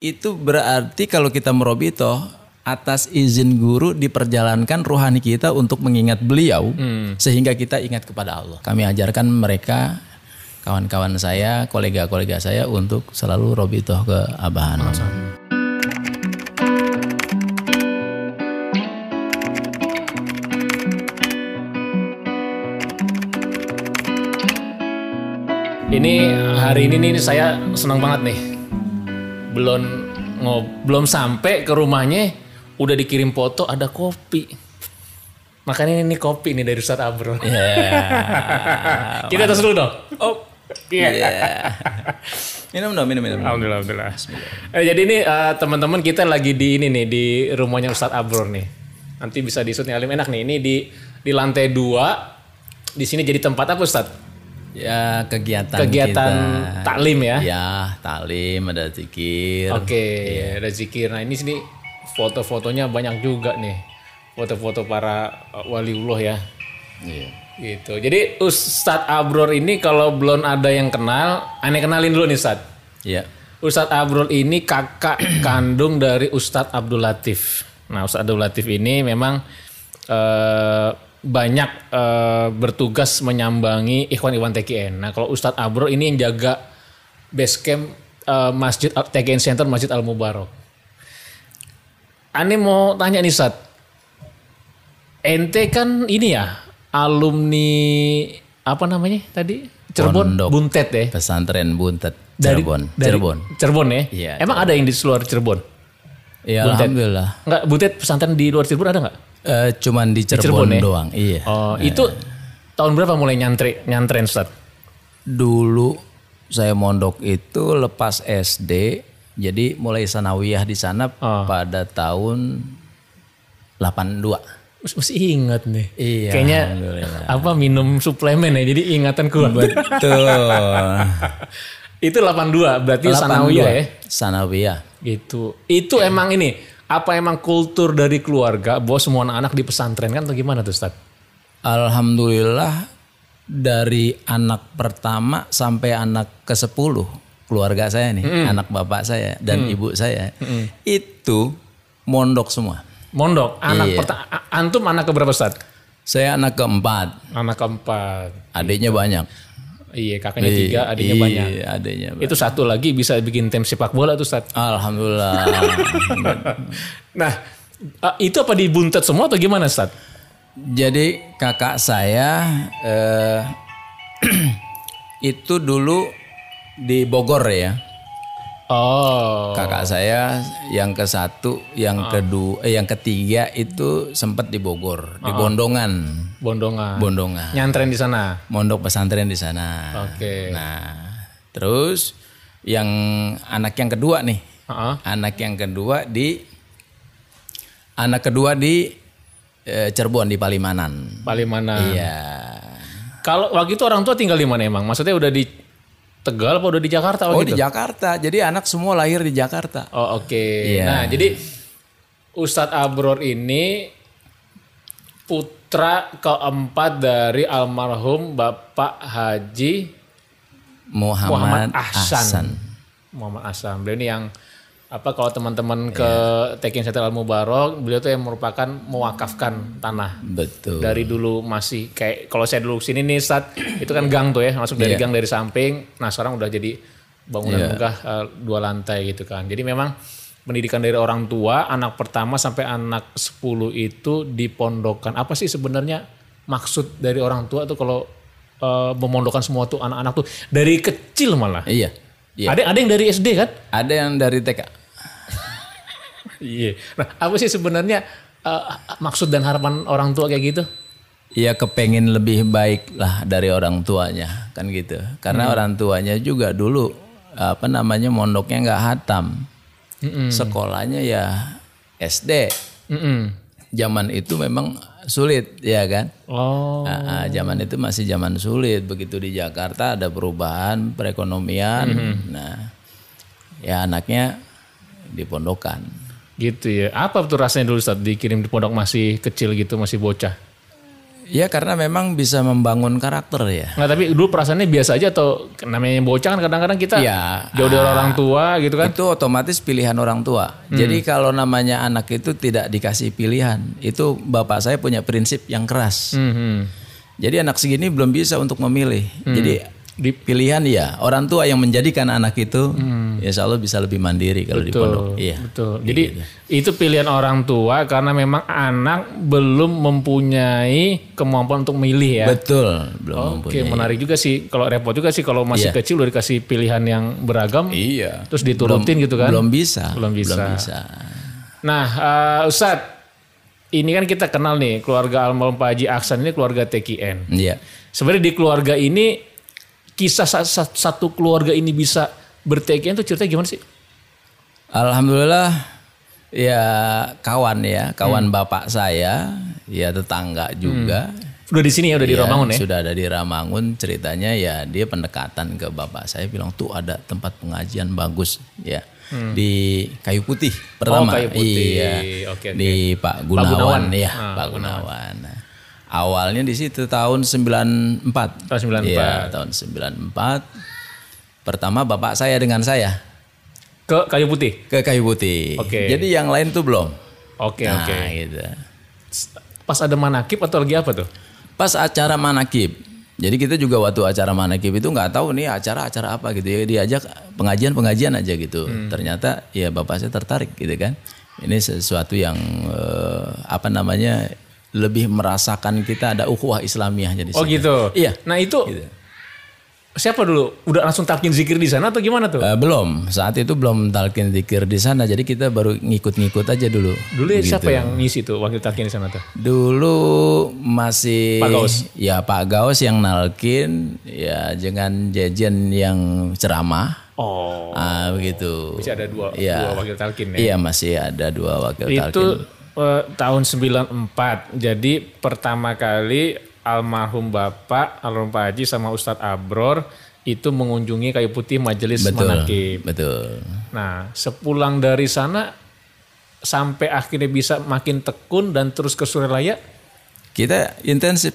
Itu berarti kalau kita merobito atas izin guru diperjalankan rohani kita untuk mengingat beliau sehingga kita ingat kepada Allah. Kami ajarkan mereka kawan-kawan saya, kolega-kolega saya untuk selalu robitoh ke abahan. Ini hari ini nih saya senang banget nih. Belum ngob belum sampai ke rumahnya udah dikirim foto ada kopi. Makanya ini kopi nih dari Ustadz Abro. Kita tes dulu dong. Oh. Iya. Minum dong, minum, minum. Alhamdulillah, alhamdulillah. Eh, jadi ini eh, teman-teman kita lagi di ini nih di rumahnya Ustadz Abror nih. Nanti bisa disut nih Alim enak nih. Ini di di lantai dua. Di sini jadi tempat apa Ustadz? Ya kegiatan Kegiatan kita. taklim ya. Ya, taklim ada zikir. Oke, ada zikir. Nah ini sini foto-fotonya banyak juga nih. Foto-foto para eh, waliullah ya. Iya. Gitu. Jadi Ustadz Abror ini kalau belum ada yang kenal, aneh kenalin dulu nih Ustadz. Iya. Ustadz Abrol ini kakak kandung dari Ustadz Abdul Latif. Nah, Ustadz Abdul Latif ini memang eh, banyak eh, bertugas menyambangi Ikhwan Iwan TKN. Nah, kalau Ustadz Abrol ini yang jaga base camp eh, Masjid Al- TKN Center Masjid Al Mubarak. Ane mau tanya nih Ustadz. Ente kan ini ya alumni apa namanya tadi Cirebon Pondok. Buntet ya Pesantren Buntet dari, Cirebon. dari Cirebon. Cirebon ya? Iya, Emang ada yang di luar Cirebon? Ya Buntet. alhamdulillah. Enggak, Butet pesantren di luar Cirebon ada nggak? Eh, cuman di Cirebon, Cirebon ya? doang. Iya. Oh, itu tahun berapa mulai nyantri nyantren Ustaz? Dulu saya mondok itu lepas SD, jadi mulai sanawiyah di sana Oh. pada tahun 82. Mas- Masih ingat nih. Iya, Kayaknya apa minum suplemen ya, jadi ingatan kuat. Betul. itu 82, berarti sanawiyah ya? Sanawiyah. Gitu. Itu emang ini, apa emang kultur dari keluarga bahwa semua anak-anak di pesantren kan atau gimana tuh Ustaz? Alhamdulillah dari anak pertama sampai anak ke-10 keluarga saya nih, anak bapak saya dan ibu saya itu mondok semua. Mondok, anak Iya. perta- a- antum anak ke berapa Ustaz? Saya anak keempat, Anak keempat. adiknya banyak. Iya, kakaknya tiga, adiknya Iya, banyak. adiknya banyak. Itu satu lagi bisa bikin tim sepak bola tuh Ustaz. Alhamdulillah. Nah, eh, itu apa dibuntet semua atau gimana Ustaz? Jadi kakak saya eh, itu dulu di Bogor ya. Oh, Kakak saya yang ke satu, yang kedua, eh, yang ketiga itu sempat di Bogor, di Bondongan, bondongan. Bondongan, Nyantren di sana. mondok pesantren di sana. Oke. Nah, terus yang anak yang kedua nih, Heeh. anak yang kedua di, anak kedua di eh, Cirebon di Palimanan. Palimanan. Iya. Kalau waktu itu orang tua tinggal di mana emang? Maksudnya udah di Tegal apa udah di Jakarta Oh waktu di? Jakarta, jadi anak semua lahir di Jakarta. Oh, oke. Iya. Nah, jadi Ustadz Abror ini putra keempat dari almarhum Bapak Haji Muhammad, Muhammad Ahsan. Ahsan. Muhammad Ahsan. Beliau ini yang apa kalau teman-teman ke Iya. Tekin Center Al Mubarok, beliau tuh yang merupakan mewakafkan tanah. Betul. Dari dulu masih kayak kalau saya dulu sini nih saat itu kan gang tuh ya, masuk dari Iya. gang dari samping. Nah, sekarang udah jadi bangunan megah eh, dua lantai gitu kan. Jadi memang pendidikan dari orang tua, anak pertama sampai anak 10 itu dipondokkan. Apa sih sebenarnya maksud dari orang tua tuh kalau eh, memondokkan semua tuh anak-anak tuh dari kecil malah. Iya. Iya. Ada ada yang dari SD kan? Ada yang dari TK. Iya. Nah, apa sih sebenarnya eh, maksud dan harapan orang tua kayak gitu? Iya kepengen lebih baik lah dari orang tuanya kan gitu. Karena orang tuanya juga dulu apa namanya mondoknya nggak hatam. Sekolahnya ya SD. Mm-mm. Zaman itu memang sulit ya kan. Oh. Ah, ah, zaman itu masih zaman sulit. Begitu di Jakarta ada perubahan perekonomian. Nah, ya anaknya dipondokan. Gitu ya. Apa tuh rasanya dulu saat dikirim di pondok masih kecil gitu, masih bocah? Ya karena memang bisa membangun karakter ya. Nggak, tapi dulu perasaannya biasa aja atau namanya bocah kan kadang-kadang kita Iya. jauh dari orang tua gitu kan. Itu otomatis pilihan orang tua. Jadi kalau namanya anak itu tidak dikasih pilihan, itu bapak saya punya prinsip yang keras. Hmm, hmm. Jadi anak segini belum bisa untuk memilih. Jadi di pilihan ya orang tua yang menjadikan anak itu, insya Allah bisa lebih mandiri kalau di pondok. Iya. Betul. Jadi itu pilihan orang tua karena memang anak belum mempunyai kemampuan untuk milih ya. Betul, belum Oke, menarik juga sih. Kalau repot juga sih kalau masih Iya. kecil udah dikasih pilihan yang beragam, Iya. terus diturutin gitu kan. Belum bisa. Belum bisa. Belum bisa. Nah, eh, Ustadz, ini kan kita kenal nih keluarga almarhum Pak Haji Aksan ini keluarga TKN. Iya. Sebenarnya di keluarga ini kisah sa- sa- satu keluarga ini bisa ber-TKN itu ceritanya gimana sih? Alhamdulillah ya kawan ya, kawan Hmm. bapak saya, ya tetangga juga. Udah di sini ya, udah di Ya, Romangun ya? Sudah ada di Ramangun ceritanya ya dia pendekatan ke bapak saya bilang tuh ada tempat pengajian bagus ya di Kayu Putih pertama. Hmm. Oh, Kayu Putih. Iya. Oke, oke. Di Pak Gunawan. Gunawan, ya, Ah, Pak Gunawan. Nah, awalnya di situ tahun 94. Tahun 94. Iya, tahun 94. Pertama bapak saya dengan saya Ke Kayu Putih? ke Kayu Putih. Oke. Jadi yang lain tuh belum. Oke, nah, oke. gitu. Pas ada manakib atau lagi apa tuh? Pas acara manakib. Jadi kita juga waktu acara manakib itu nggak tahu nih acara-acara apa gitu ya diajak pengajian-pengajian aja gitu. Hmm. Ternyata ya bapak saya tertarik gitu kan. Ini sesuatu yang eh, apa namanya lebih merasakan kita ada ukhuwah Islamiyah jadi. Oh gitu? Iya. Nah itu siapa dulu? Udah langsung talkin zikir di sana atau gimana tuh? Eh, belum, saat itu belum talkin zikir di sana. Jadi kita baru ngikut-ngikut aja dulu. Dulu ya siapa yang ngisi tuh wakil talkin di sana tuh? Dulu masih Pak Gaus? ya Pak Gaus yang nalkin ya dengan jajan yang ceramah Oh, ah begitu. bisa ada dua, Iya. dua wakil talkin ya? Iya masih ada dua wakil Itu talkin. Eh, tahun 94. Jadi pertama kali almarhum Bapak, almarhum Pak Haji sama Ustadz Abror itu mengunjungi Kayu Putih Majelis Betul. Manakib. Betul. Nah, sepulang dari sana sampai akhirnya bisa makin tekun dan terus ke Suralaya, Kita intensif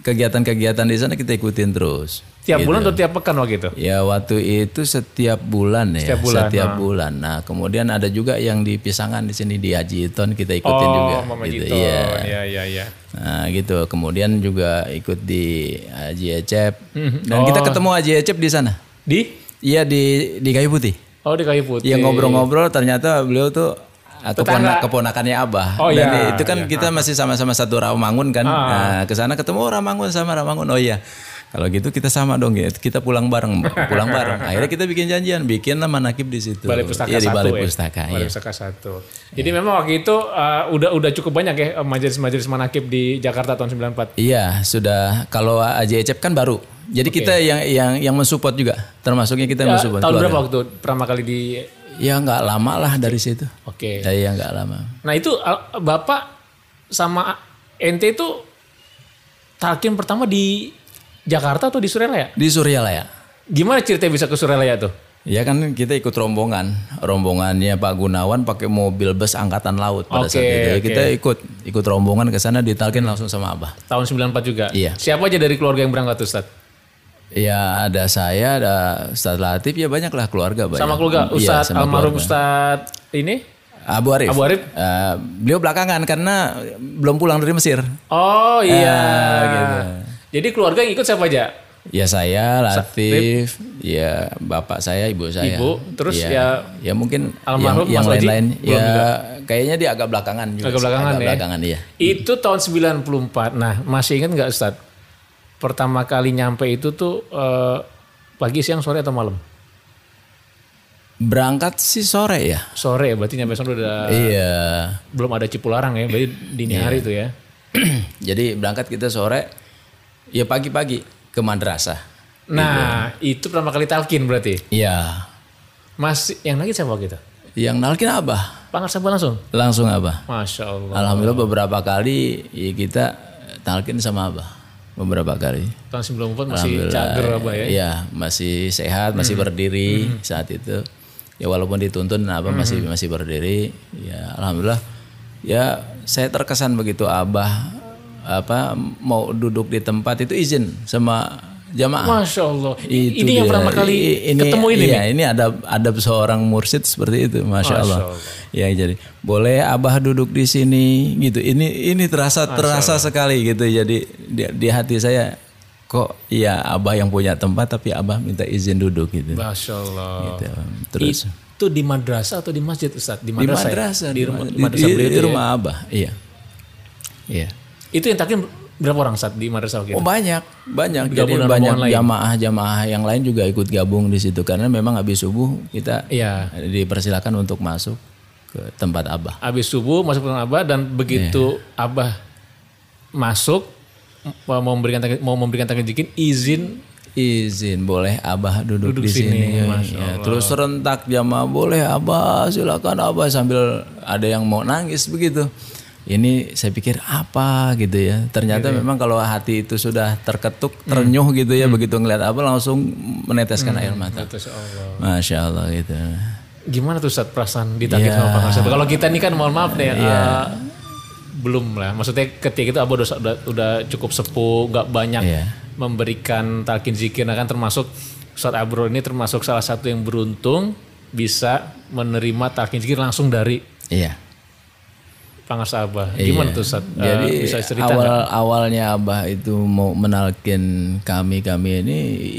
kegiatan-kegiatan di sana kita ikutin terus. Tiap Gitu. bulan atau tiap pekan waktu itu? Ya waktu itu setiap bulan ya, Setiap bulan, setiap nah. bulan. Nah kemudian ada juga yang di Pisangan di sini di Haji Iton kita ikutin juga. Oh, Mama gitu. Iya. Iya, iya, iya. Nah gitu. Kemudian juga ikut di Haji Ecep. Mhm. Dan kita ketemu Haji Ecep di sana. Di? Iya di di Kayu Putih. Oh, di Kayu Putih. Iya ngobrol-ngobrol ternyata beliau tuh ah, Tetangga. kepona- keponakannya Abah. Oh, Dan iya, itu kan kita masih sama-sama satu Ramangun kan. Ah. Nah, ke sana ketemu oh, Ramangun sama Ramangun. Oh iya. Kalau gitu kita sama dong ya. Kita pulang bareng, pulang bareng. Akhirnya kita bikin janjian, bikin nama nakib di situ. Balai Pustaka Iya, di satu Balai ya? Pustaka. Balai iya. Pustaka satu. Jadi memang waktu itu uh, udah udah cukup banyak ya uh, majelis-majelis manakib di Jakarta tahun 94. Iya, sudah. Kalau Haji Ecep kan baru. Jadi kita yang yang yang mensupport juga. Termasuknya kita Ya, mensupport. tahun keluarga. berapa waktu pertama kali di Ya nggak lama lah dari situ. Oke. Ya, ya nggak lama. Nah, itu uh, Bapak sama ente itu talkin pertama di Jakarta atau di Suralaya? Di Suryalaya. Gimana ceritanya bisa ke Suralaya tuh? Ya kan kita ikut rombongan, rombongannya Pak Gunawan pakai mobil bus angkatan laut pada Oke, saat itu. Ya, oke. Kita ikut ikut rombongan ke sana ditalkin langsung sama Abah. Tahun 94 juga. Iya. Siapa aja dari keluarga yang berangkat Ustaz? Ya ada saya, ada Ustadz Latif, ya banyak lah keluarga banyak. Sama keluarga Iya, Ustaz sama almarhum. Ustaz ini? Abu Arif. Abu Arif? Eh, beliau belakangan karena belum pulang dari Mesir. Oh iya. gitu. Jadi keluarga yang ikut siapa aja? Ya saya, Latif, ya bapak saya, ibu saya. Ibu, terus ya, ya ya mungkin almarhum yang, yang lain-lain ya juga? kayaknya dia agak belakangan juga. Agak belakangan ya? belakangan iya. Itu tahun 94. Nah, masih ingat nggak Ustaz? Pertama kali nyampe itu tuh eh, pagi, siang, sore atau malam? Berangkat sih sore ya. Sore ya, berarti nyampe sana udah Iya. belum ada Cipularang ya, berarti dini hari itu ya. Jadi berangkat kita sore, ya pagi-pagi ke madrasah. Nah, itu pertama kali talkin berarti. Iya. Masih yang lagi siapa gitu? Yang nalkin Abah, Pangar Sabah langsung. langsung Abah. Masya Allah. Alhamdulillah beberapa kali ya kita talkin sama Abah. Beberapa kali. Tahun 94 masih cager apa ya? Iya, masih sehat, masih berdiri saat itu. Ya walaupun dituntun Abah masih masih berdiri. Ya alhamdulillah. Ya saya terkesan begitu Abah apa mau duduk di tempat itu izin sama jamaah. Masya Allah. Itu ini yang dia. pertama kali I- ketemu ini iya, nih. ini ada ada seorang mursyid seperti itu, masya, Allah. Allah. Ya jadi boleh abah duduk di sini gitu. Ini ini terasa terasa sekali gitu. Jadi di, di hati saya kok iya abah yang punya tempat tapi abah minta izin duduk gitu. Masya Allah. Gitu. Terus Itu di madrasah atau di masjid Ustaz? Di di madrasah. ya? madrasah, Di rumah di, madrasah di- di itu ya? rumah abah, iya, iya. Itu yang takin berapa orang Ustaz di madrasah waktu itu? Oh banyak, banyak. Jadi Gabung banyak jamaah-jamaah yang lain juga ikut gabung di situ karena memang habis subuh kita Iya. dipersilakan untuk masuk ke tempat abah. Habis subuh masuk ke rumah Abah dan begitu Iya. Abah masuk mau memberikan mau memberikan takjil jikin izin Izin boleh abah duduk, Duduk di sini, sini. Ya, terus serentak jamaah boleh abah silakan abah sambil ada yang mau nangis begitu. Ini saya pikir apa gitu ya. Ternyata memang kalau hati itu sudah terketuk, terenyuh gitu ya begitu ngeliat abah langsung meneteskan air mata. Masya Allah. Masya Allah gitu. Gimana tuh Ustaz perasaan ditakdir Iya. sama Pak? Kalau kita ini kan mohon maaf nih, eh, belum lah. Maksudnya ketika itu Abah udah, udah, cukup sepuh, nggak banyak Iya. memberikan talkin zikir. Nah kan termasuk Ustaz Abro ini termasuk salah satu yang beruntung bisa menerima talkin zikir langsung dari Iya. Pangas Abah. Gimana Iya. tuh Ustaz? Eh, Jadi bisa cerita awal nggak? awalnya abah itu mau menalkin kami kami ini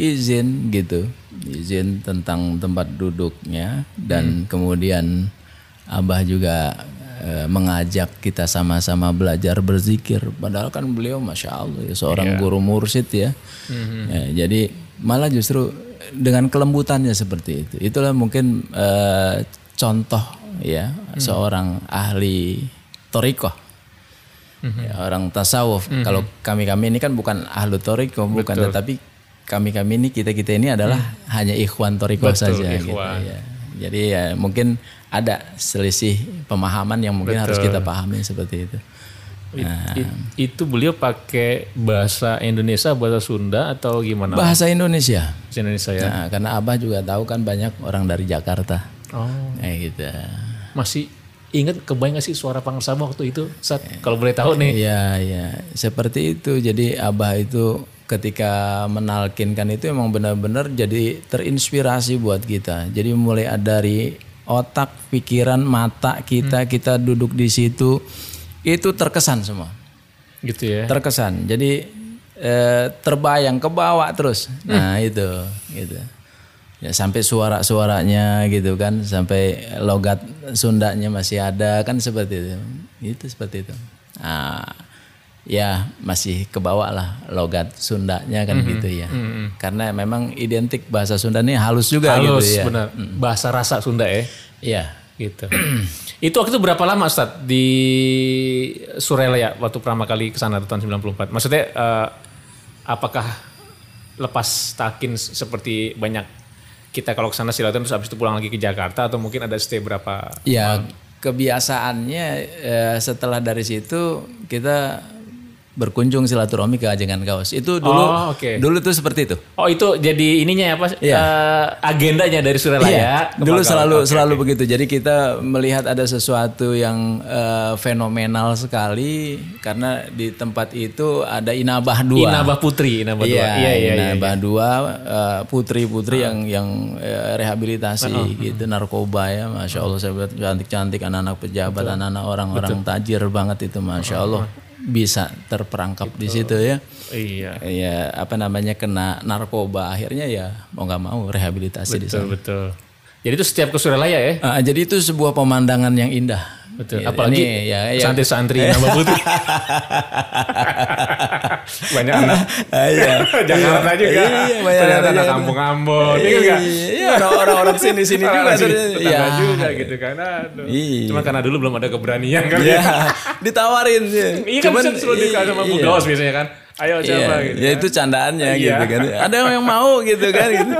izin gitu, izin tentang tempat duduknya Hmm. dan kemudian abah juga eh, mengajak kita sama-sama belajar berzikir. Padahal kan beliau masya Allah ya, seorang guru mursyid ya. Hmm. Ya, Jadi malah justru dengan kelembutannya seperti itu. Itulah mungkin eh, contoh ya Hmm. seorang ahli torikoh. Hmm. Ya, orang tasawuf. Kalau kami-kami ini kan bukan ahlu toriko, bukan tetapi kami-kami ini kita-kita ini adalah hanya ikhwan toriko. Betul, saja gitu ikhwan. ya. Jadi ya mungkin ada selisih pemahaman yang mungkin harus kita pahami seperti itu. It- it- itu beliau pakai bahasa Indonesia, bahasa Sunda atau gimana? Bahasa Indonesia. Bahasa Indonesia ya. Nah, karena Abah juga tahu kan banyak orang dari Jakarta. Oh. Kayak gitu. Masih ingat kebayang gak sih suara Pangersama waktu itu? Saat kalau boleh tahu nih. Iya, iya. Seperti itu. Jadi Abah itu ketika menalkinkan itu emang benar-benar jadi terinspirasi buat kita. Jadi mulai dari otak, pikiran, mata kita, kita duduk di situ itu terkesan semua. Gitu ya. Terkesan. Jadi eh, terbayang ke bawah terus. Nah, itu gitu. Ya sampai suara-suaranya gitu kan, sampai logat Sundanya masih ada kan seperti itu. Itu seperti itu. Nah, ya masih kebawa lah logat Sundanya kan gitu ya. Karena memang identik bahasa Sunda ini halus juga Halus, gitu ya. benar. Bahasa rasa Sunda ya. Iya. Gitu. itu waktu itu berapa lama Ustaz di Surelaya waktu pertama kali ke sana tahun 94? Maksudnya eh, apakah lepas takin seperti banyak kita kalau ke sana silaturahmi terus habis itu pulang lagi ke Jakarta atau mungkin ada stay berapa? Ya kebiasaannya eh, setelah dari situ kita berkunjung silaturahmi ke Ajengan Kaos. Itu dulu Oh, oke. dulu tuh seperti itu. Oh itu jadi ininya ya apa? Iya. eh, agendanya dari Surelaya. Iya, ke dulu selalu Oke, selalu oke. begitu. Jadi kita melihat ada sesuatu yang eh, fenomenal sekali karena di tempat itu ada Inabah dua. Inabah Putri, Inabah Iya, dua. Iya, iya, iya. Inabah dua eh, putri-putri yang yang eh, rehabilitasi gitu narkoba ya, masya Allah saya lihat cantik-cantik anak-anak pejabat, anak-anak orang-orang tajir banget itu, masya Allah bisa terperangkap di situ ya. Iya. Ya apa namanya kena narkoba akhirnya ya mau nggak mau rehabilitasi di Betul, sana. betul. Jadi itu setiap ke Surelaya ya? Ah, jadi itu sebuah pemandangan yang indah. Betul. Ya, Apalagi ini ya, ya. santri-santri nama putri. banyak anak Ah, iya. Jakarta juga. Iya, banyak Ternyata anak anak Jakarta. kampung Ambon. Iya enggak? Iya, orang- orang-orang sini-sini juga. Iya. juga gitu kan. Aduh. Iya. Cuma karena dulu belum ada keberanian kan. Iya, ditawarin ya. Iya kan bisa suruh dikasih sama Bu iya. Gaus biasanya kan. Ayo Iya, siapa gitu. ya kan. itu candaannya Iya. gitu kan. Ada yang mau gitu kan gitu.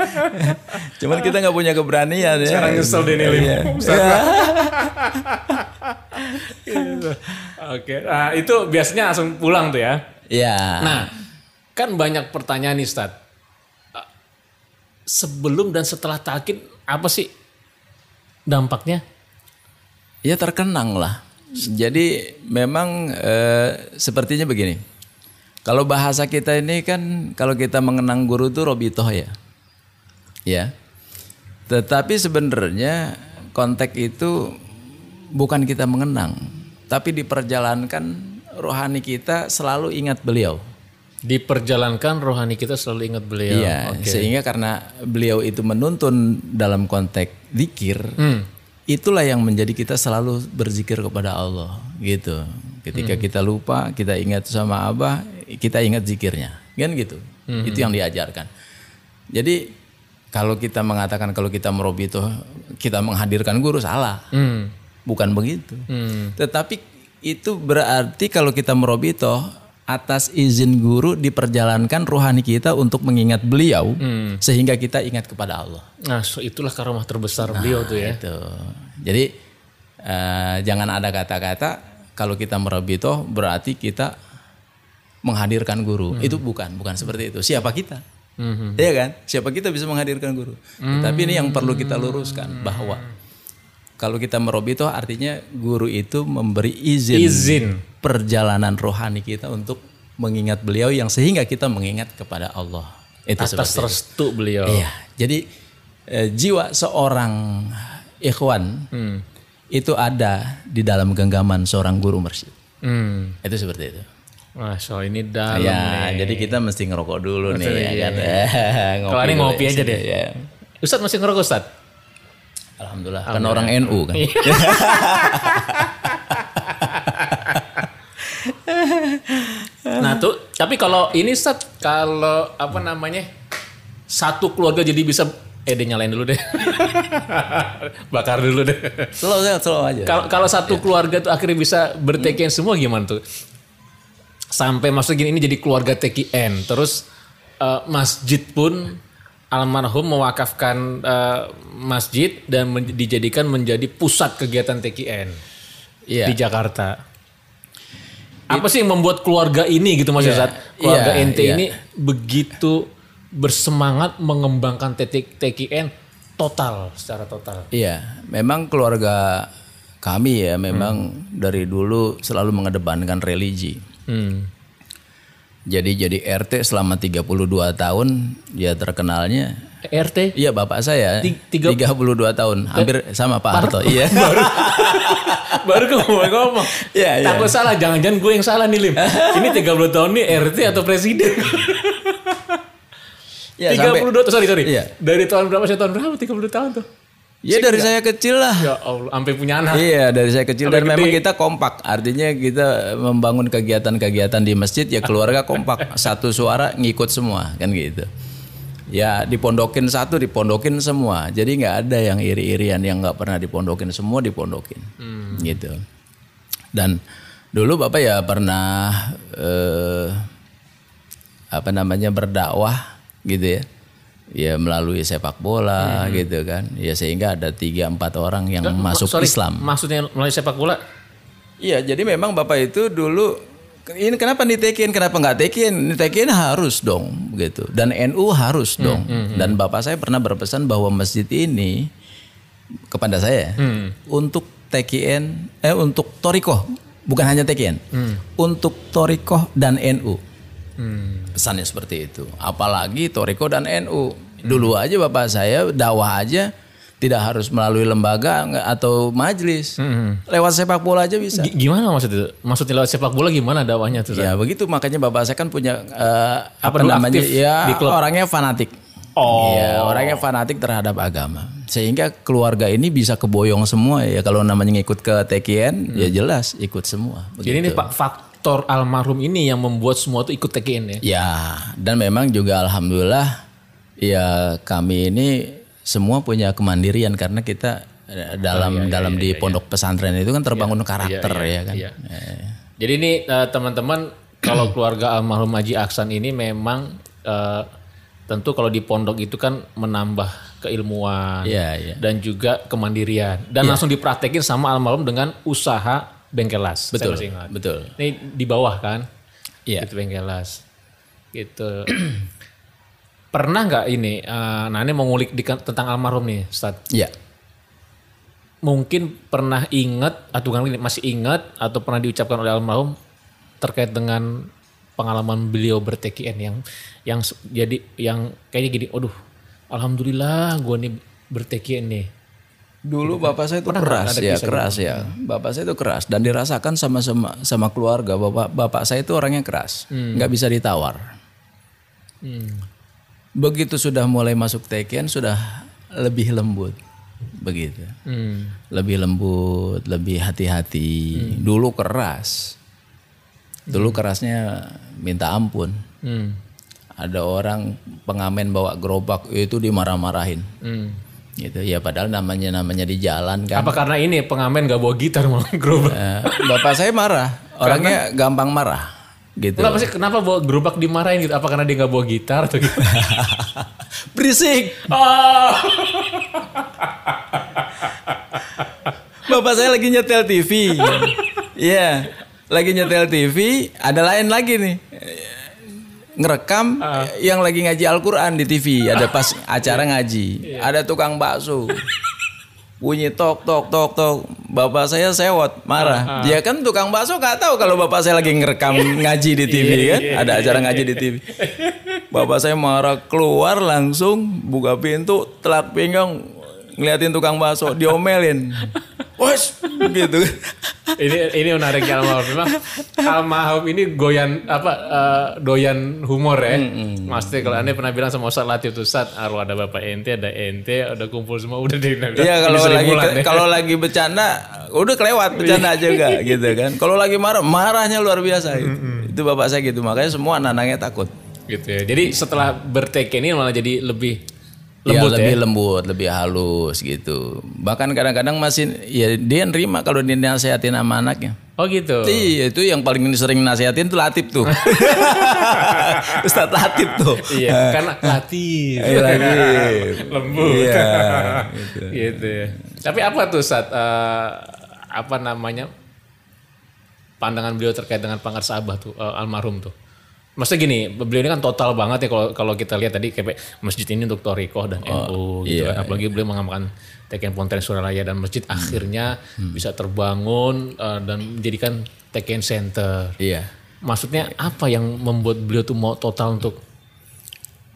Cuman kita nggak punya keberanian ya. Sekarang nyesel deh nih. Iya. Iya. Oke. Nah, itu biasanya langsung pulang tuh ya. Iya. Nah, kan banyak pertanyaan nih, Stad. Eh, Sebelum dan setelah takin, apa sih dampaknya? Ya terkenang lah. Jadi memang eh, sepertinya begini. Kalau bahasa kita ini kan kalau kita mengenang guru itu robitoh ya. Ya. Tetapi sebenarnya konteks itu bukan kita mengenang, tapi diperjalankan rohani kita selalu ingat beliau. Diperjalankan rohani kita selalu ingat beliau. Iya, sehingga karena beliau itu menuntun dalam konteks zikir, Hmm. itulah yang menjadi kita selalu berzikir kepada Allah gitu. Ketika kita lupa, kita ingat sama Abah, kita ingat zikirnya. Kan gitu. Itu yang diajarkan. Jadi kalau kita mengatakan kalau kita merobi itu kita menghadirkan guru salah. Hmm. Bukan begitu. Hmm. Tetapi itu berarti kalau kita merobi itu atas izin guru diperjalankan rohani kita untuk mengingat beliau sehingga kita ingat kepada Allah. Nah, so itulah karomah terbesar beliau tuh ya. Itu. Jadi eh, jangan ada kata-kata kalau kita merabito berarti kita menghadirkan guru. Itu bukan, bukan seperti itu. Siapa kita? Mhm. Iya kan? Siapa kita bisa menghadirkan guru? Tapi ini yang perlu kita luruskan bahwa kalau kita merobito artinya guru itu memberi izin, Izin. perjalanan rohani kita untuk mengingat beliau yang sehingga kita mengingat kepada Allah. Itu Atas itu. restu beliau. Iya, jadi eh, jiwa seorang ikhwan Hmm. itu ada di dalam genggaman seorang guru masjid. Hmm. Itu seperti itu. Wah, so ini dalam ya, nih. jadi kita mesti ngerokok dulu nih ya kan. Kalau ini ngopi ya, aja deh. ya. Ustadz masih ngerokok Ustadz? Alhamdulillah, kan orang NU kan. Iya. Nah tuh, tapi kalau ini Ustadz, kalau apa namanya satu keluarga jadi bisa, eh deh nyalain dulu deh, bakar dulu deh. Slow, slow, slow aja. Kalau kalau satu keluarga tuh akhirnya bisa berTKN semua gimana tuh? Sampai maksud gini ini jadi keluarga TKN. Terus eh, masjid pun almarhum mewakafkan eh, masjid dan men- dijadikan menjadi pusat kegiatan TKN Iya. di Jakarta. Apa sih yang membuat keluarga ini gitu Mas Ustadz? Keluarga iya, NT iya. ini begitu bersemangat mengembangkan TK TKN total secara total. Iya, memang keluarga kami ya memang dari dulu selalu mengedepankan religi. Hmm. Jadi jadi RT selama 32 tahun ya terkenalnya RT Iya bapak saya Ti- tiga- 32 tahun hampir sama Pak Harto. Iya. baru gue mau ngomong. Iya, iya. Takut salah, jangan-jangan gue yang salah nih Lim. Ini 30 tahun nih RT atau presiden? Iya, 32 sampai- sorry sorry. Iya. Dari tahun berapa sih tahun berapa? 30 tahun tuh. Ya dari saya kecil lah. Ya Allah, sampai punya anak. Iya dari saya kecil Sampai dan memang gede. kita kompak. Artinya kita membangun kegiatan-kegiatan di masjid ya keluarga kompak. Satu suara ngikut semua kan gitu. Ya dipondokin satu dipondokin semua. Jadi nggak ada yang iri-irian yang nggak pernah dipondokin semua dipondokin. Gitu. Dan dulu bapak ya pernah eh, apa namanya berdakwah gitu ya. Ya melalui sepak bola gitu kan. Ya sehingga ada tiga empat orang yang masuk Sorry, Islam. Maksudnya melalui sepak bola? Iya, jadi memang Bapak itu dulu ini kenapa ditekin, kenapa nggak tekin? Ditekin harus dong, gitu. Dan NU harus dong. Dan Bapak saya pernah berpesan bahwa masjid ini kepada saya untuk TKN, eh untuk Torikoh, bukan hanya TKN, untuk Torikoh dan NU. Pesannya seperti itu. Apalagi Toriko dan NU. Dulu aja bapak saya dakwah aja tidak harus melalui lembaga atau majelis. Lewat sepak bola aja bisa. G- gimana maksudnya itu? Maksudnya lewat sepak bola gimana dakwahnya tuh? Ya begitu makanya bapak saya kan punya eh, apa, namanya ya di klub? orangnya fanatik. Oh. Iya, orangnya fanatik terhadap agama. Sehingga keluarga ini bisa keboyong semua ya kalau namanya ngikut ke TKN ya jelas ikut semua. Jadi ini Pak faktor almarhum ini yang membuat semua tuh ikut TKN ya? Ya, dan memang juga alhamdulillah ya kami ini semua punya kemandirian karena kita eh, dalam dalam di pondok pesantren itu kan terbangun karakter ya kan. Iya. Jadi ini eh, teman-teman kalau keluarga almarhum Haji Aksan ini memang eh, tentu kalau di pondok itu kan menambah keilmuan Iya, iya. dan juga kemandirian dan langsung dipraktekin sama almarhum dengan usaha bengkelas. Saya Betul. masih ingat. Betul. Ini di bawah kan? Iya. Itu bengkelas. Gitu. Pernah nggak ini? eh, nah ini mau ngulik di- tentang almarhum nih, Ustaz. Iya. mungkin pernah ingat atau bukan ini, masih ingat atau pernah diucapkan oleh almarhum terkait dengan pengalaman beliau berTKN yang yang jadi yang kayaknya gini, aduh, alhamdulillah gue nih berTKN nih. Dulu bapak saya itu Pernah nggak keras ada ya, keras ya. Bapak saya itu keras dan dirasakan sama sama sama keluarga. Bapak bapak saya itu orangnya keras, nggak bisa ditawar. Begitu sudah mulai masuk teken sudah lebih lembut, begitu. Hmm. Lebih lembut, lebih hati-hati. Dulu keras, dulu kerasnya minta ampun. Hmm. Ada orang pengamen bawa gerobak itu dimarah-marahin. Hmm. Gitu ya padahal namanya namanya di jalan kan. Apa karena ini pengamen gak bawa gitar malah gerobak? Eh, bapak saya marah, orangnya gampang marah, gitu. Kenapa sih kenapa bawa gerobak dimarahin gitu? Apa karena dia gak bawa gitar atau gitu? Berisik. Ah. Bapak saya lagi nyetel TV. Iya, lagi nyetel TV, ada lain lagi nih. Ngerekam yang lagi ngaji Al-Quran di TV. Ada pas acara ngaji. Ada tukang bakso. Bunyi tok tok tok tok. Bapak saya sewot, marah. Dia kan tukang bakso nggak tahu kalau bapak saya lagi ngerekam ngaji di TV kan. Ada acara ngaji di TV. Bapak saya marah keluar langsung buka pintu telak pinggang ngeliatin tukang bakso diomelin. Wes gitu. ini ini menarik ya almarhum. Memang almarhum ini goyan apa eh, doyan humor ya. Maksudnya kalau anda pernah bilang sama Ustaz Latif tuh Ustaz, aduh ada bapak ente, ada ente, ada kumpul semua udah deh. Iya kalau lagi kalau lagi bercanda udah kelewat bercanda juga gitu kan. Kalau lagi marah marahnya luar biasa gitu. Itu bapak saya gitu makanya semua anak-anaknya takut. gitu ya. Jadi setelah berteken ini malah jadi lebih Lembut lembut ya. lebih lembut, lebih halus gitu. Bahkan kadang-kadang masih ya dia nerima kalau dia nasihatin sama anaknya. Oh gitu. Iya itu yang paling sering nasihatin tuh Latif tuh. Ustadz Latif tuh. Iya, karena latif. Iya, Latif. Lembut. Iya, gitu. ya. Tapi apa tuh saat apa namanya pandangan beliau terkait dengan pangkat sahabat tuh eh, almarhum tuh. Maksudnya gini, beliau ini kan total banget ya kalau kalau kita lihat tadi kayak masjid ini untuk Toriko dan NU gitu iya, kan. Apalagi beliau mengamalkan Teken Ponten Suralaya dan masjid Hmm. akhirnya bisa terbangun eh, dan menjadikan Teken Center. Iya. Maksudnya apa yang membuat beliau tuh mau total untuk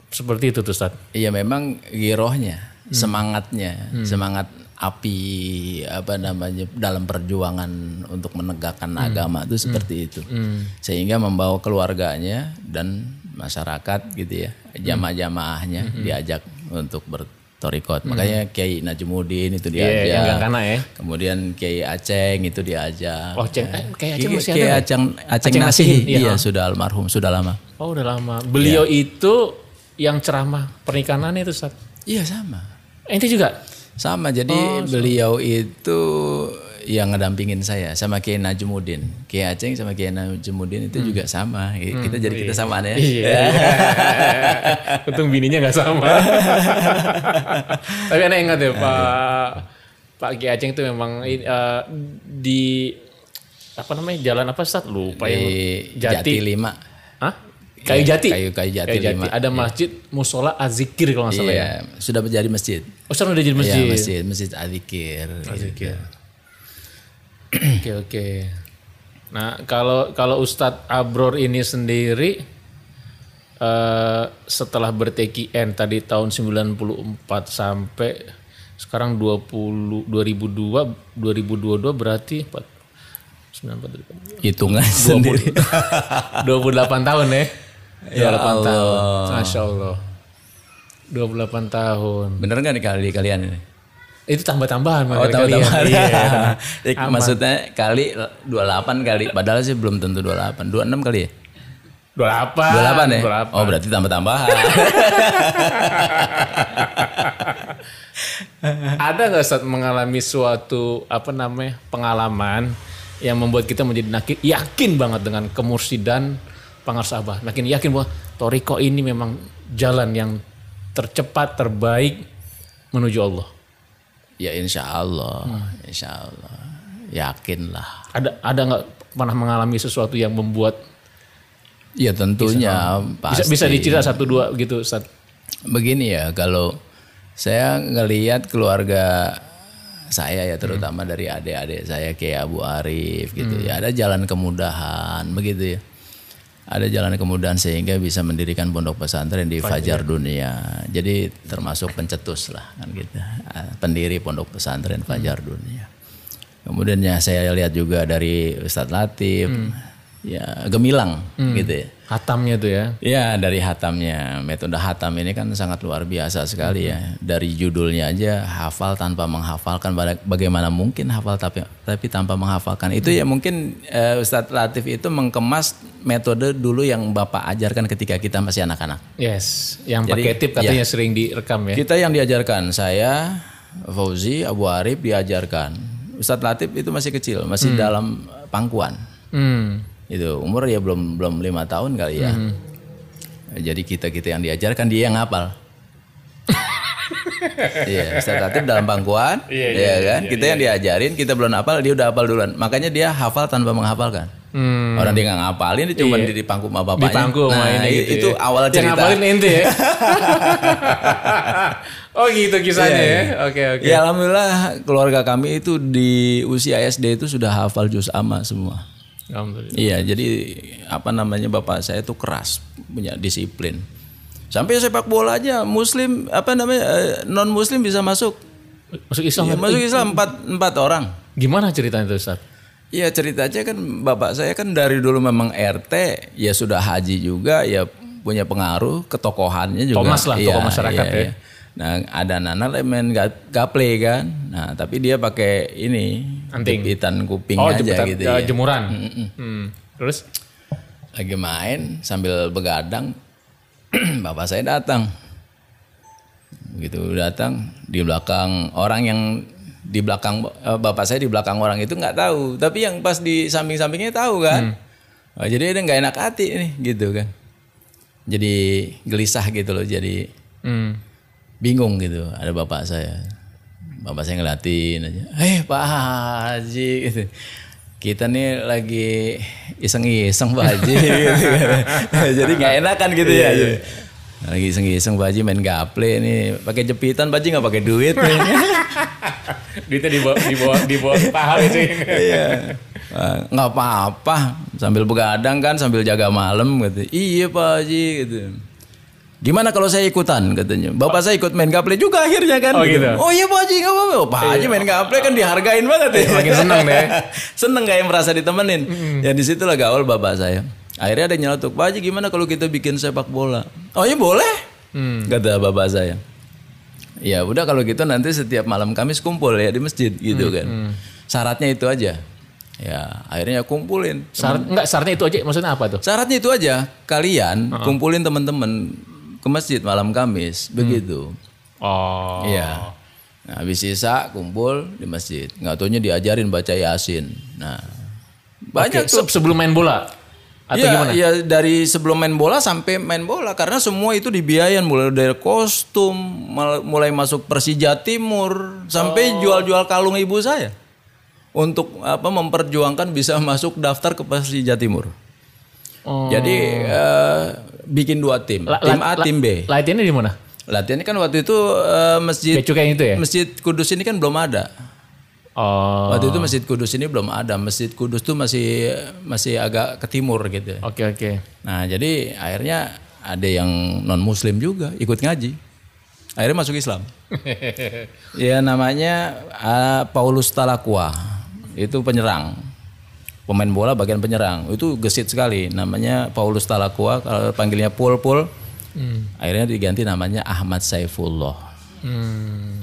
seperti itu tuh Ustaz? Iya memang girohnya, semangatnya, semangat api apa namanya dalam perjuangan untuk menegakkan agama itu seperti itu. Sehingga membawa keluarganya dan masyarakat gitu ya, jamaah-jamaahnya diajak untuk bertorikot. Makanya Kiai Najmuddin itu Iya, yang diajak. gak kana ya. Kemudian Kiai Aceng itu diajak. Oh, Aceng. Eh, Kiai Aceng masih Kiai ada? Aceng, Aceng Aceng. Nasihi, iya. Iya, sudah almarhum, sudah lama. Oh udah lama. Beliau itu yang ceramah pernikahannya itu Ustaz. Iya sama. Ente juga? Sama, jadi Oh, beliau itu yang ngedampingin saya sama Kiai Najmuddin. Kiai Aceng sama Kiai Najmuddin itu juga sama. Kita jadi kita samaan ya. Hmm. Iya. Untung bininya nggak sama. Tapi aneh ingat ya Pak Pak Ki Aceng itu memang eh, di apa namanya jalan apa Ustaz lupa yang Di Jati 5. Kayu Jati. Kayu- Kayu Jati lima. Ada masjid musola azikir kalau nggak salah ya. Iya, sudah menjadi masjid. Oh sekarang udah jadi masjid. Iya, masjid, masjid Adzikir. Azikir. Oke oke. Nah kalau kalau Ustadz Abror ini sendiri eh, setelah berTKN tadi tahun 94 sampai sekarang 20 2002 2022 berarti 4, 94 Hitungan sendiri. 28 tahun ya. Ya 28 tahun. Allah. Masya Allah. 28 tahun. Bener nggak nih kali kalian ini? Itu tambah-tambahan Oh, Bang, dari tambah-tambah. kalian. Iya. Ya, maksudnya kali 28 kali, padahal sih belum tentu 28. 26 kali ya? 28. 28 ya? 28. Oh berarti tambah-tambahan. Ada nggak saat mengalami suatu apa namanya pengalaman yang membuat kita menjadi yakin, yakin banget dengan kemursidan pangarsahabah. Makin yakin bahwa Toriko ini memang jalan yang tercepat, terbaik menuju Allah. ya insya Allah, insya Allah. Yakin lah. Ada ada nggak pernah mengalami sesuatu yang membuat Ya tentunya bisa pasti. bisa dicerita satu dua gitu Ustaz? Begini ya, kalau saya ngelihat keluarga saya ya terutama dari adik-adik saya kayak Abu Arif gitu ya ada jalan kemudahan begitu ya ada jalan kemudahan sehingga bisa mendirikan pondok pesantren di Fajar Dunia. Jadi termasuk pencetus lah kan gitu. Ah, Pendiri pondok pesantren Fajar Dunia. Kemudian ya saya lihat juga dari Ustadz Latif, ya gemilang gitu ya. Hatamnya tuh ya. Ya dari hatamnya metode hatam ini kan sangat luar biasa sekali ya. Dari judulnya aja hafal tanpa menghafalkan Baga- bagaimana mungkin hafal tapi tapi tanpa menghafalkan itu ya mungkin eh, Ustadz Latif itu mengkemas metode dulu yang bapak ajarkan ketika kita masih anak-anak. Yes, yang Jadi, pakai tip katanya sering direkam ya. Kita yang diajarkan saya Fauzi Abu Arif diajarkan. Ustadz Latif itu masih kecil masih dalam pangkuan. Hmm. Itu umur ya belum belum lima tahun kali ya jadi kita kita yang diajarkan dia yang ngapal Iya, Latif dalam pangkuan, iya, kan? kita yang diajarin, kita belum hafal, dia udah hafal duluan. Makanya dia hafal tanpa menghafalkan. Hmm. Orang dia nggak ngapalin, dia cuma di, di pangku sama bapaknya. Di pangku sama nah, ini gitu itu ya. awal Yang cerita. ngapalin ente ya. oh gitu kisahnya Iya, ya. iya. Oke oke. Ya alhamdulillah keluarga kami itu di usia SD itu sudah hafal juz amma semua. Alhamdulillah. Iya, jadi apa namanya bapak saya itu keras, punya disiplin. Sampai sepak bola aja muslim apa namanya non muslim bisa masuk. Masuk Islam. Ya, masuk Islam empat empat orang. Gimana ceritanya tuh Ustaz? Iya ceritanya kan bapak saya kan dari dulu memang RT ya sudah haji juga ya punya pengaruh ketokohannya juga. Thomas lah, Iya, tokoh masyarakat iya, ya. iya. Nah ada Nana main ga- gaple kan. Nah tapi dia pakai ini Anting. jepitan kuping Oh aja jemuran, gitu eh, ya. jemuran. Hmm. Terus? lagi main sambil begadang bapak saya datang begitu datang di belakang orang yang di belakang eh, bapak saya di belakang orang itu nggak tahu tapi yang pas di samping-sampingnya tahu kan Oh, jadi dia nggak enak hati nih gitu kan jadi gelisah gitu loh jadi Hmm. Bingung gitu ada bapak saya. Bapak saya ngeliatin aja eh Pak Haji gitu. Kita nih lagi iseng-iseng Pak Haji gitu. Kan. jadi nggak enakan gitu ya. Lagi iseng-iseng Pak Haji main gaple nih. Pakai jepitan Pak Haji nggak pakai duit nih. Duitnya di bawah di bawah di bawah paha itu. iya. Ah, nggak apa-apa. Sambil begadang kan sambil jaga malam gitu. Iya Pak Haji gitu Gimana kalau saya ikutan katanya. Bapak saya ikut main gaple juga akhirnya kan. Oh, gitu. Oh iya Pak Haji nggak apa-apa. Oh, Pak Haji main gaple kan dihargain banget ya. Makin seneng deh. seneng kayak merasa ditemenin. Ya di situlah gaul bapak saya. Akhirnya ada yang nyeletuk, Pak Haji gimana kalau kita bikin sepak bola? Oh iya boleh. Kata bapak saya. Ya udah kalau gitu nanti setiap malam Kamis kumpul ya di masjid gitu kan. Syaratnya itu aja. Ya akhirnya kumpulin. Syarat, enggak syaratnya itu aja maksudnya apa tuh? Syaratnya itu aja. Kalian kumpulin teman-teman ke masjid malam Kamis begitu. Oh. Iya. Nah, habis sisa kumpul di masjid. Nggak taunya diajarin baca Yasin. Nah, banyak Oke, tuh. se- sebelum main bola atau Iya, gimana? iya dari sebelum main bola sampai main bola karena semua itu dibiayain mulai dari kostum, mulai masuk Persija Timur sampai Oh. jual-jual kalung ibu saya. Untuk apa memperjuangkan bisa masuk daftar ke Persija Timur. Oh. Jadi eh, bikin dua tim, La- tim la- A, tim B. Latihannya di mana? Latihannya kan waktu itu eh, masjid Kayak cukai itu ya? Masjid Kudus ini kan belum ada. Oh. Waktu itu Masjid Kudus ini belum ada. Masjid Kudus tuh masih masih agak ke timur gitu. Oke oke. Nah, jadi akhirnya ada yang non muslim juga ikut ngaji. Akhirnya masuk Islam. ya namanya ah, Paulus Talakwa. Itu penyerang. Pemain bola bagian penyerang. Itu gesit sekali. Namanya Paulus Talakwa kalau panggilnya Pul Pul. Akhirnya diganti namanya Ahmad Saifullah. Hmm.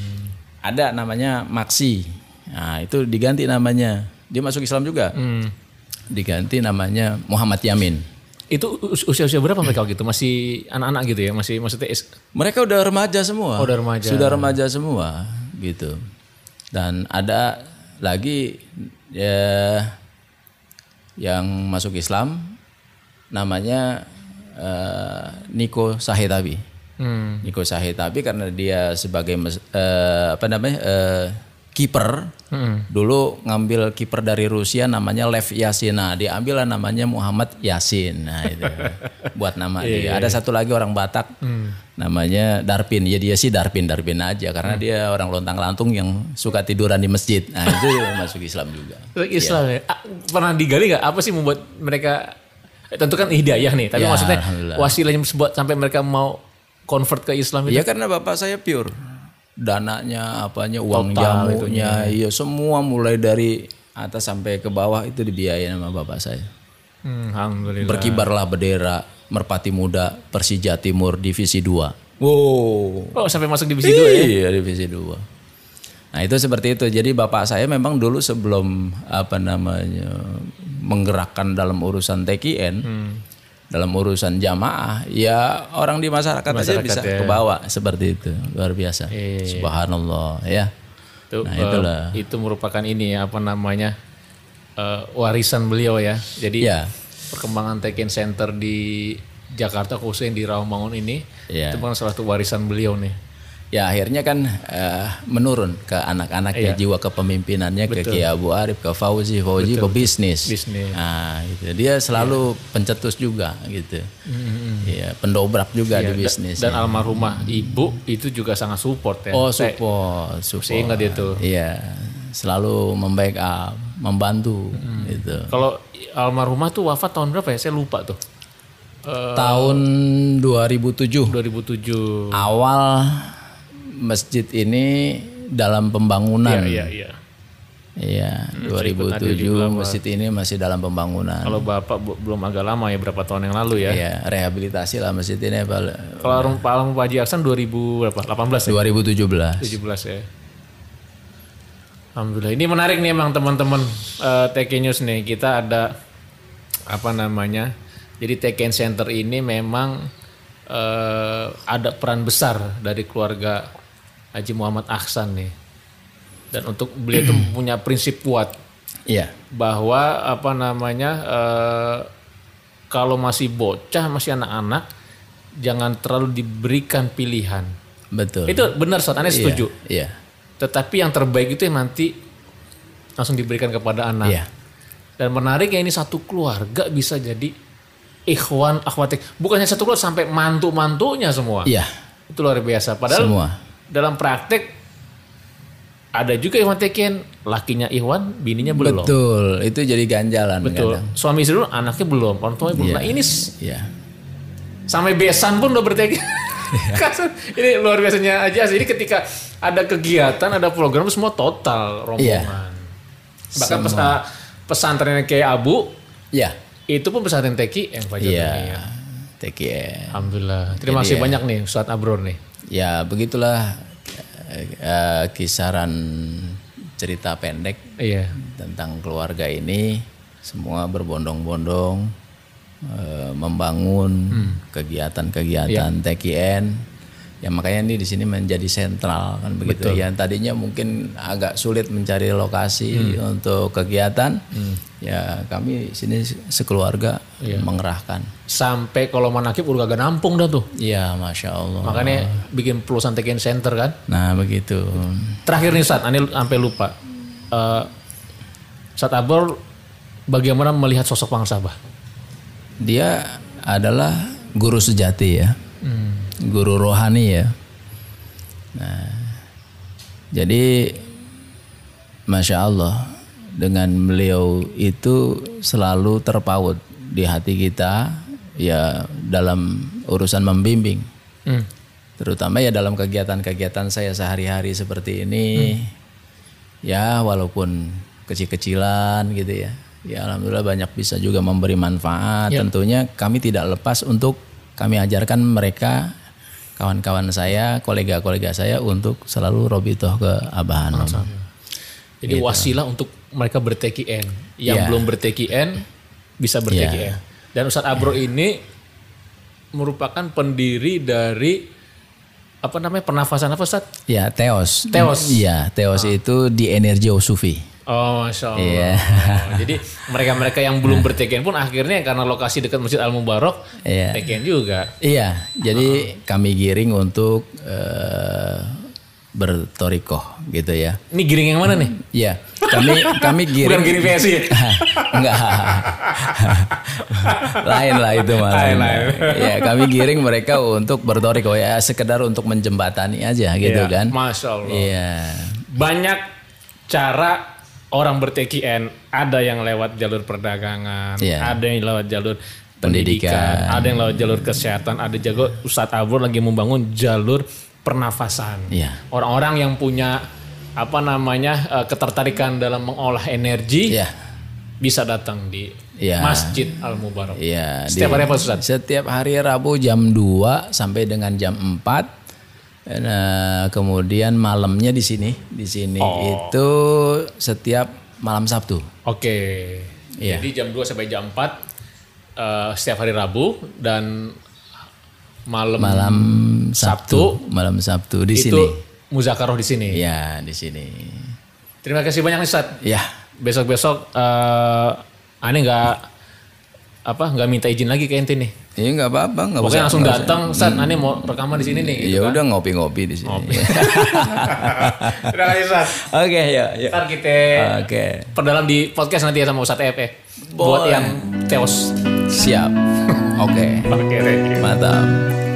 Ada namanya Maksi. Nah, itu diganti namanya. Dia masuk Islam juga. Hmm. Diganti namanya Muhammad Yamin. Itu us- usia-usia berapa mereka waktu itu? Masih anak-anak gitu ya? Masih maksudnya is- Mereka udah remaja semua. Oh, udah remaja. Sudah remaja semua gitu. Dan ada lagi ya yang masuk Islam namanya eh, Niko Sahetabi. Hmm. Niko Sahetabi karena dia sebagai eh, apa namanya eh, kiper Hmm. dulu ngambil kiper dari Rusia namanya Lev Yasin. Nah, diambil lah namanya Muhammad Yasin. Nah, itu buat nama dia. Ada satu lagi orang Batak namanya Darpin. Ya dia sih Darpin Darpin aja karena dia orang lontang-lantung yang suka tiduran di masjid. Nah, itu masuk Islam juga. Islam ya. Ah, Pernah digali nggak? Apa sih membuat mereka Eh, Tentu kan hidayah nih, tapi Ya, maksudnya wasilahnya buat sampai mereka mau convert ke Islam itu. Ya karena bapak saya pure. Dananya, apanya, uang Total jamunya, iya semua mulai dari atas sampai ke bawah itu dibiayain sama bapak saya. Hmm, Alhamdulillah. Berkibarlah bendera Merpati Muda Persija Timur Divisi 2. Wow. Oh sampai masuk divisi dua ya? Iya, divisi 2. Nah, itu seperti itu. Jadi bapak saya memang dulu sebelum apa namanya menggerakkan dalam urusan TKN, Hmm. Dalam urusan jamaah, ya orang di masyarakat, aja bisa ya. kebawa seperti itu. Luar biasa. Subhanallah, ya. Itu, Nah, eh, itulah. itu merupakan ini ya, apa namanya eh, warisan beliau ya. Jadi Ya. perkembangan Tekken Center di Jakarta khususnya yang di Rawamangun ini Ya. itu kan salah satu warisan beliau nih. Ya akhirnya kan eh, menurun ke anak-anak Iya. ya jiwa kepemimpinannya ke Kiai Abu Arif, ke Fauzi, Fauzi pebisnis. Bisnis. Nah, gitu. Dia selalu pencetus juga gitu. Mm-hmm. Iya, pendobrak juga di Dan- bisnis. Dan almarhumah ibu itu juga sangat support ya. oh, support, support. Sehingga dia tuh. Iya, selalu membackup, membantu Mm-hmm. gitu. Kalau almarhumah tuh wafat tahun berapa ya? Saya lupa tuh. Eh, Tahun 2007 2007. awal masjid ini dalam pembangunan. Iya, iya. Iya, Hmm, ikut hadir 2007 juga, Pak. masjid ini masih dalam pembangunan. Kalau Bapak bu- belum agak lama ya berapa tahun yang lalu ya. Iya, rehabilitasi lah masjid ini. Kalau Pak Almarhum Pak Haji Aksan 2000 berapa? 18 ya? 2017. 17 ya. Alhamdulillah. Ini menarik nih emang teman-teman eh, TK News nih. Kita ada apa namanya? Jadi Tekken Center ini memang eh, ada peran besar dari keluarga Haji Muhammad Aksan nih. Dan untuk beliau itu punya prinsip kuat Iya, bahwa apa namanya eh, kalau masih bocah, masih anak-anak jangan terlalu diberikan pilihan. betul. Itu benar Ustaz, Anda setuju. Iya. Tetapi yang terbaik itu yang nanti langsung diberikan kepada anak. Iya. Dan menariknya ini satu keluarga bisa jadi ikhwan akhwatik. Bukan hanya satu keluarga sampai mantu-mantunya semua. Iya, Itu luar biasa. Padahal semua. Dalam praktek ada juga ikhwan teken, lakinya ikhwan, bininya belum. Betul, itu jadi ganjalan Betul. kadang. Suami istri dulu anaknya belum, orang tuanya belum. Iya. Nah ini Iya. sampai besan pun udah berteken. Kasus- ini luar biasanya aja. Jadi ketika ada kegiatan, ada program semua total rombongan. Iya. Bahkan pes- uh, pesantren kayak Abu Iya. itu pun pesantren TKI yang Pak Joni. Iya. TKN. Alhamdulillah. Terima Jadi kasih ya. banyak nih Ustadz Abror nih. Ya, begitulah eh, kisaran cerita pendek Iya. tentang keluarga ini. Semua berbondong-bondong eh, membangun kegiatan-kegiatan TKN ya makanya ini di sini menjadi sentral kan begitu. Ya tadinya mungkin agak sulit mencari lokasi untuk kegiatan. Ya kami sini sekeluarga mengerahkan. Sampai kalau manakib udah gak nampung dah tuh. ya masya Allah. Makanya bikin pelusan TKN Center kan. nah begitu. Terakhir nih Ustadz, ini sampai lupa. Eh Ustadz Abror bagaimana melihat sosok Bang Sabah? dia adalah guru sejati ya, guru rohani ya. Nah, jadi masya Allah dengan beliau itu selalu terpaut di hati kita ya dalam urusan membimbing, Hmm. terutama ya dalam kegiatan-kegiatan saya sehari-hari seperti ini. Ya walaupun kecil-kecilan gitu ya. Ya alhamdulillah banyak bisa juga memberi manfaat. Tentunya kami tidak lepas untuk kami ajarkan mereka kawan-kawan saya, kolega-kolega saya untuk selalu robitoh ke Abah Hanom. Jadi wasilah untuk mereka ber-TKN. Yang Iya. belum ber-TKN bisa ber-TKN. Dan Ustadz Abro ini merupakan pendiri dari apa namanya pernafasan apa Ustadz? Ya, Teos. Teos. Iya, Teos itu di energi Sufi. Oh, masya Allah. Iya. Oh, jadi mereka-mereka yang belum ber-TKN pun akhirnya karena lokasi dekat Masjid Al Mubarok, Iya. TKN juga. Iya, jadi kami giring untuk eh, bertorikoh gitu ya. Ini giring yang mana nih? Iya, kami kami giring. Bukan giring PSI ya? Enggak. lain lah itu malah. Lain, lain. ya, kami giring mereka untuk bertorikoh ya sekedar untuk menjembatani aja gitu Iya, kan. Masya Allah. Iya. Banyak cara orang ber-TKN. Ada yang lewat jalur perdagangan, Iya. ada yang lewat jalur pendidikan. Ada yang lewat jalur kesehatan, ada jago Ustadz Abur lagi membangun jalur pernafasan. Iya. Orang-orang yang punya apa namanya eh, ketertarikan dalam mengolah energi Iya. bisa datang di Iya. Masjid Al Mubarak. Iya, Setiap di- hari apa Ustadz? Setiap hari Rabu jam 2 sampai dengan jam 4. Nah, kemudian malamnya di sini, di sini Oh. itu setiap malam Sabtu. Oke. Iya. Jadi jam 2 sampai jam 4 eh, setiap hari Rabu dan malam, Malam Sabtu, Sabtu, malam Sabtu di itu sini. muzakaroh di sini. Ya, di sini. Terima kasih banyak Ustadz. Ya, Besok-besok eh aneh nggak apa nggak minta izin lagi ke ente nih. ini nggak apa-apa, nggak usah. Pokoknya langsung nggak usah. datang, Ustadz, aneh mau rekaman di sini nih. gitu Ya kan. udah ngopi-ngopi di sini. Terima kasih Ustadz. Oke, ya, ya. Ntar kita Oke. perdalam di podcast nanti ya sama Ustadz EF Buat Boleh. yang teos. Siap. Oke. Oke, thank you. Mantap.